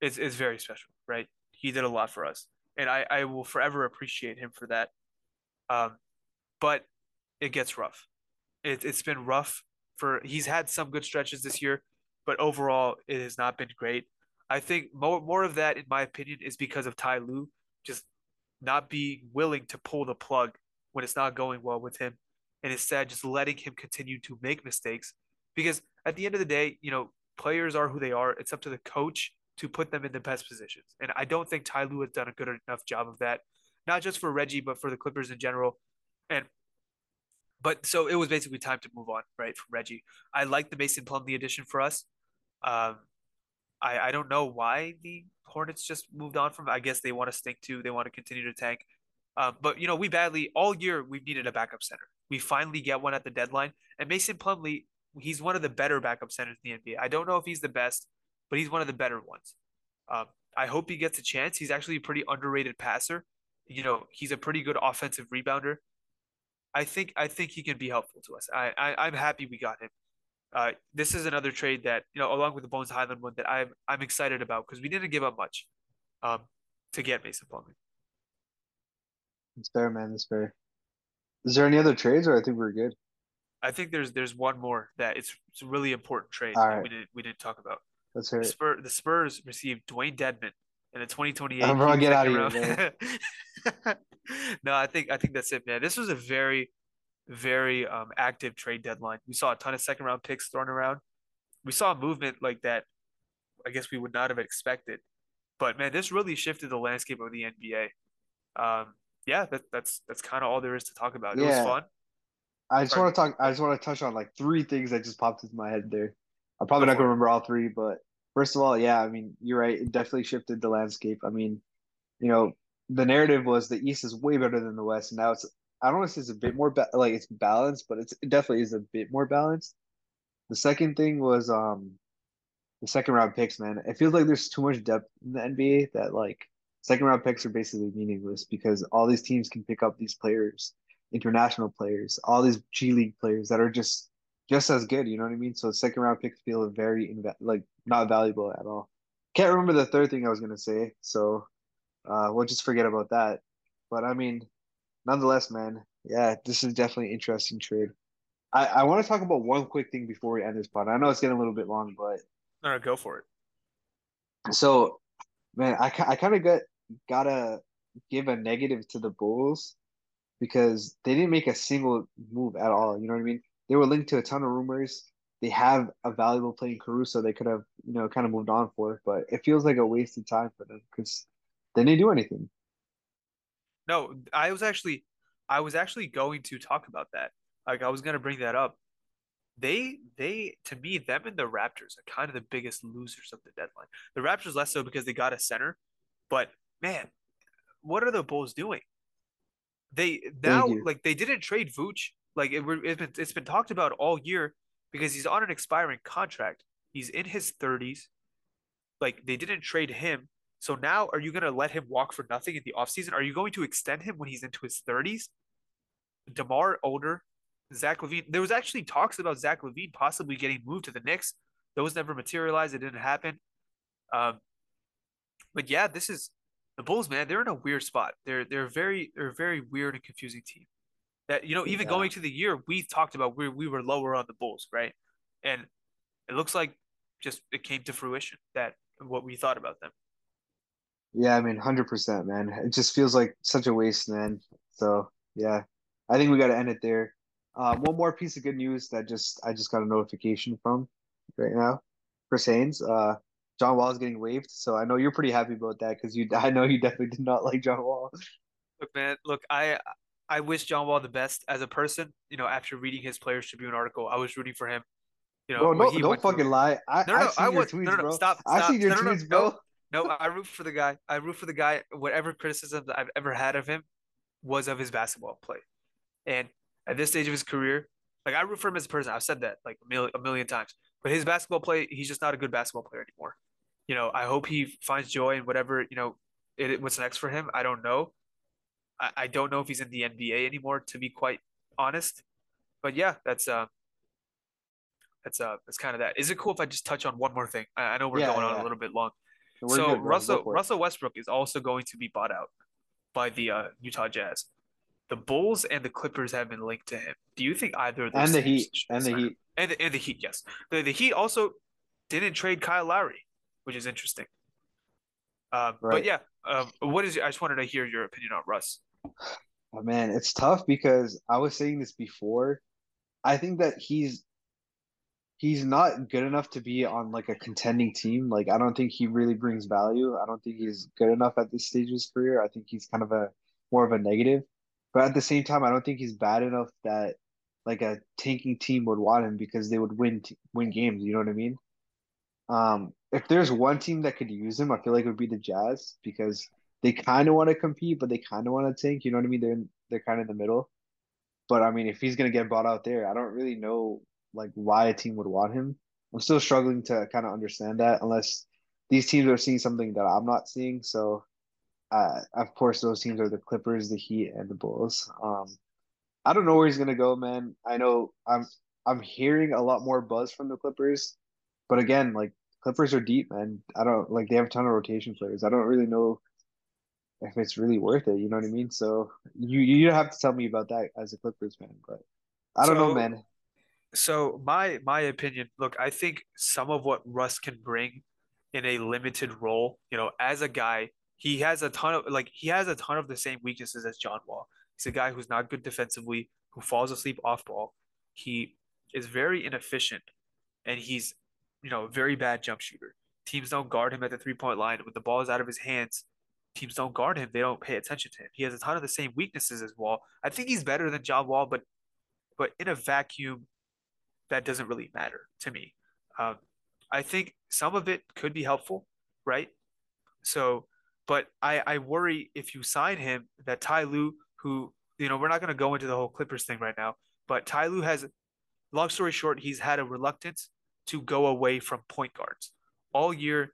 A: is is very special, right? He did a lot for us, and I I will forever appreciate him for that. Um, but it gets rough. It, it's been rough for he's had some good stretches this year, but overall it has not been great. I think more more of that, in my opinion, is because of Ty Lue just not being willing to pull the plug when it's not going well with him, and instead just letting him continue to make mistakes. Because at the end of the day, you know, players are who they are. It's up to the coach to put them in the best positions. And I don't think Ty Lue has done a good enough job of that, not just for Reggie, but for the Clippers in general. And but so it was basically time to move on, right, from Reggie. I like the Mason Plumlee addition for us. Um, I I don't know why the Hornets just moved on from. I guess they want to stink too. They want to continue to tank. Um, but you know, we badly all year we've needed a backup center. We finally get one at the deadline, and Mason Plumlee, he's one of the better backup centers in the NBA. I don't know if he's the best, but he's one of the better ones. Um, I hope he gets a chance. He's actually a pretty underrated passer. You know, he's a pretty good offensive rebounder. I think I think he can be helpful to us. I, I I'm happy we got him. Uh, this is another trade that you know, along with the Bones Hyland one, that I'm I'm excited about because we didn't give up much, um, to get Mason Plumlee.
B: It's fair, man. It's fair. Is there any other trades, or I think we're good?
A: I think there's there's one more that it's it's a really important trade All right. we didn't we didn't talk about.
B: Let's hear
A: the, Spur, the Spurs received Dewayne Dedmon in the 2028.
B: I'm get out of here,
A: no, I think I think that's it, man. This was a very very um, active trade deadline. We saw a ton of second round picks thrown around. We saw a movement like that. I guess we would not have expected. But man, this really shifted the landscape of the NBA. Um, yeah, that, that's that's kind of all there is to talk about. It yeah. was fun.
B: I just want to talk. I just want to touch on like three things that just popped into my head there. I'm probably not gonna remember all three, but first of all, yeah, I mean, you're right. It definitely shifted the landscape. I mean, you know, the narrative was the East is way better than the West. And now it's I don't want to say it's a bit more ba- like it's balanced, but it's it definitely is a bit more balanced. The second thing was um the second round picks, man. It feels like there's too much depth in the NBA that like second round picks are basically meaningless because all these teams can pick up these players, international players, all these G League players that are just just as good. You know what I mean? So second round picks feel very inv- like not valuable at all. Can't remember the third thing I was gonna say, so uh, we'll just forget about that. But I mean, nonetheless, man, yeah, this is definitely an interesting trade. I, I want to talk about one quick thing before we end this pod. I know it's getting a little bit long, but
A: No, no, go for it.
B: so man, I, I kind of got gotta give a negative to the Bulls because they didn't make a single move at all. You know what I mean? They were linked to a ton of rumors. They have a valuable player in Caruso they could have, you know, kind of moved on for, it, but it feels like a wasted time for them because they didn't do anything.
A: No, I was actually I was actually going to talk about that. Like I was gonna bring that up. They they to me, them and the Raptors are kind of the biggest losers of the deadline. The Raptors less so because they got a center, but man, what are the Bulls doing? They now like they didn't trade Vooch. Like it, it's been it's been talked about all year because he's on an expiring contract. He's in his 30s. Like they didn't trade him. So now are you going to let him walk for nothing in the offseason? Are you going to extend him when he's into his 30s? DeMar older, Zach LaVine. There was actually talks about Zach LaVine possibly getting moved to the Knicks. Those never materialized. It didn't happen. Um, but yeah, this is the Bulls, man. They're in a weird spot. They're they're very they're a very weird and confusing team. That you know, even
B: Yeah.
A: going to the year, we talked about we we were lower on the Bulls, right? And it looks like just it came to fruition that what we thought about them.
B: Yeah, I mean, 100%, man. It just feels like such a waste, man. So, yeah, I think we got to end it there. Um, one more piece of good news that just I just got a notification from right now. Chris Haynes, uh, John Wall is getting waived. So I know you're pretty happy about that because you, I know you definitely did not like John Wall.
A: Look, man, look, I I wish John Wall the best as a person. You know, after reading his Players Tribune article, I was rooting for him. You know,
B: Bro,
A: when
B: don't
A: he
B: don't
A: through-
B: fucking lie. I
A: No, no, I
B: your
A: was- no,
B: tweets,
A: no, no,
B: bro.
A: stop, stop.
B: seen your
A: No, no, no,
B: tweets, bro.
A: No, I root for the guy. I root for the guy. Whatever criticism that I've ever had of him was of his basketball play. And at this stage of his career, like I root for him as a person. I've said that like a million, a million times. But his basketball play, he's just not a good basketball player anymore. You know, I hope he finds joy in whatever, you know, it, what's next for him. I don't know. I, I don't know if he's in the NBA anymore, to be quite honest. But yeah, that's uh that's uh that's kind of that. Is it cool if I just touch on one more thing? I, I know we're
B: Yeah,
A: going on a little bit long.
B: We're
A: so
B: good,
A: Russell. Russell Westbrook is also going to be bought out by the uh, Utah Jazz. The Bulls and the Clippers have been linked to him. Do you think either of those
B: And the Heat, and the? Heat.
A: and the, and the Heat? Yes, the the Heat also didn't trade Kyle Lowry, which is interesting. Um, But yeah, um, what is? I just wanted to hear your opinion on Russ.
B: Oh, man, it's tough because I was saying this before. I think that he's he's not good enough to be on like a contending team. Like I don't think he really brings value. I don't think he's good enough at this stage of his career. I think he's kind of a more of a negative. But at the same time, I don't think he's bad enough that like a tanking team would want him because they would win win games. You know what I mean? Um, if there's one team that could use him, I feel like it would be the Jazz because they kind of want to compete, but they kind of want to tank. You know what I mean? They're they're kind of in the middle. But I mean, if he's gonna get bought out there, I don't really know like why a team would want him. I'm still struggling to kind of understand that unless these teams are seeing something that I'm not seeing. So, uh, of course, those teams are the Clippers, the Heat, and the Bulls. Um, I don't know where he's gonna go, man. I know I'm I'm hearing a lot more buzz from the Clippers, but again, like Clippers are deep, man. I don't like they have a ton of rotation players. I don't really know if it's really worth it. You know what I mean? So you you don't have to tell me about that as a Clippers fan, but I don't know, man.
A: So my my opinion, look, I think some of what Russ can bring in a limited role, you know, as a guy, he has a ton of like he has a ton of the same weaknesses as John Wall. He's a guy who's not good defensively, who falls asleep off ball. He is very inefficient and he's, you know, a very bad jump shooter. Teams don't guard him at the three-point line. When the ball is out of his hands, teams don't guard him. They don't pay attention to him. He has a ton of the same weaknesses as Wall. I think he's better than John Wall, but but in a vacuum, that doesn't really matter to me. Um, I think some of it could be helpful, right? So, But I, I worry if you sign him that Ty Lue, who, you know, we're not going to go into the whole Clippers thing right now, but Ty Lue has, long story short, he's had a reluctance to go away from point guards all year.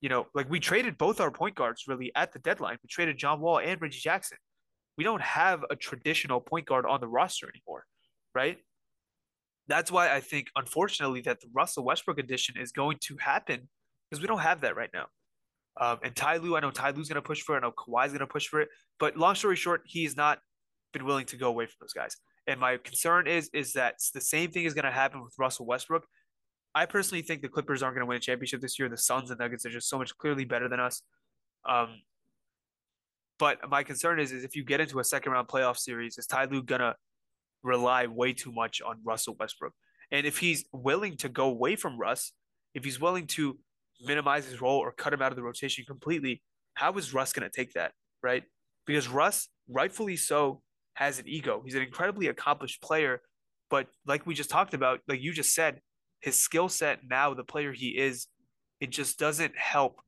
A: You know, like we traded both our point guards really at the deadline. We traded John Wall and Reggie Jackson. We don't have a traditional point guard on the roster anymore, right? That's why I think, unfortunately, that the Russell Westbrook addition is going to happen because we don't have that right now. Um, and Ty Lue, I know Ty Lue's going to push for it. I know Kawhi's going to push for it. But long story short, he's not been willing to go away from those guys. And my concern is is that the same thing is going to happen with Russell Westbrook. I personally think the Clippers aren't going to win a championship this year. The Suns and Nuggets are just so much clearly better than us. Um, but my concern is, is if you get into a second round playoff series, is Ty Lue gonna rely way too much on Russell Westbrook? And if he's willing to go away from Russ, if he's willing to minimize his role or cut him out of the rotation completely, how is Russ gonna take that, right? Because Russ, rightfully so, has an ego. He's an incredibly accomplished player, but like we just talked about, like you just said, his skill set now, the player he is, it just doesn't help,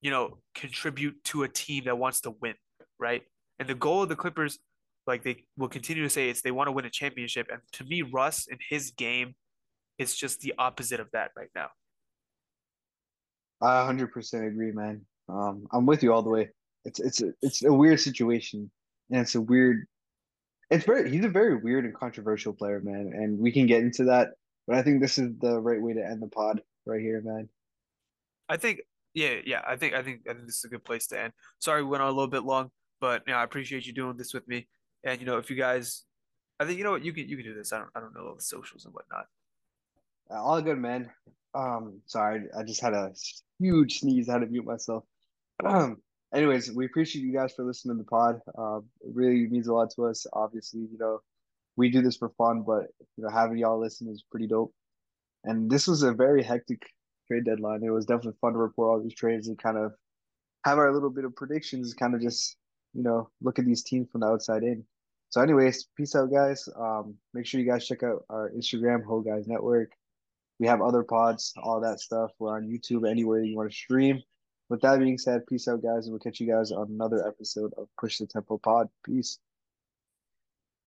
A: you know, contribute to a team that wants to win, right? And the goal of the Clippers, like they will continue to say, is they want to win a championship. And to me, Russ and his game is just the opposite of that right now.
B: I 100% agree, man. Um, I'm with you all the way. It's it's a, it's a weird situation, and it's a weird. It's very. He's a very weird and controversial player, man, and we can get into that. But I think this is the right way to end the pod right here, man.
A: I think, yeah, yeah. I think, I think, I think this is a good place to end. Sorry, we went on a little bit long, but you know, I appreciate you doing this with me. And you know, if you guys, I think you know what you can you can do this. I don't I don't know all the socials and whatnot.
B: All good, man. Um, sorry, I just had a huge sneeze. I had to mute myself. Um, anyways, we appreciate you guys for listening to the pod. Uh, it really means a lot to us. Obviously, you know, we do this for fun, but you know, having y'all listen is pretty dope. And this was a very hectic trade deadline. It was definitely fun to report all these trades and kind of have our little bit of predictions, kind of just you know look at these teams from the outside in. So, anyways, peace out, guys. Um, make sure you guys check out our Instagram, Whole Guys Network. We have other pods, all that stuff. We're on YouTube, anywhere you want to stream. With that being said, peace out, guys, and we'll catch you guys on another episode of Push the Tempo Pod. Peace.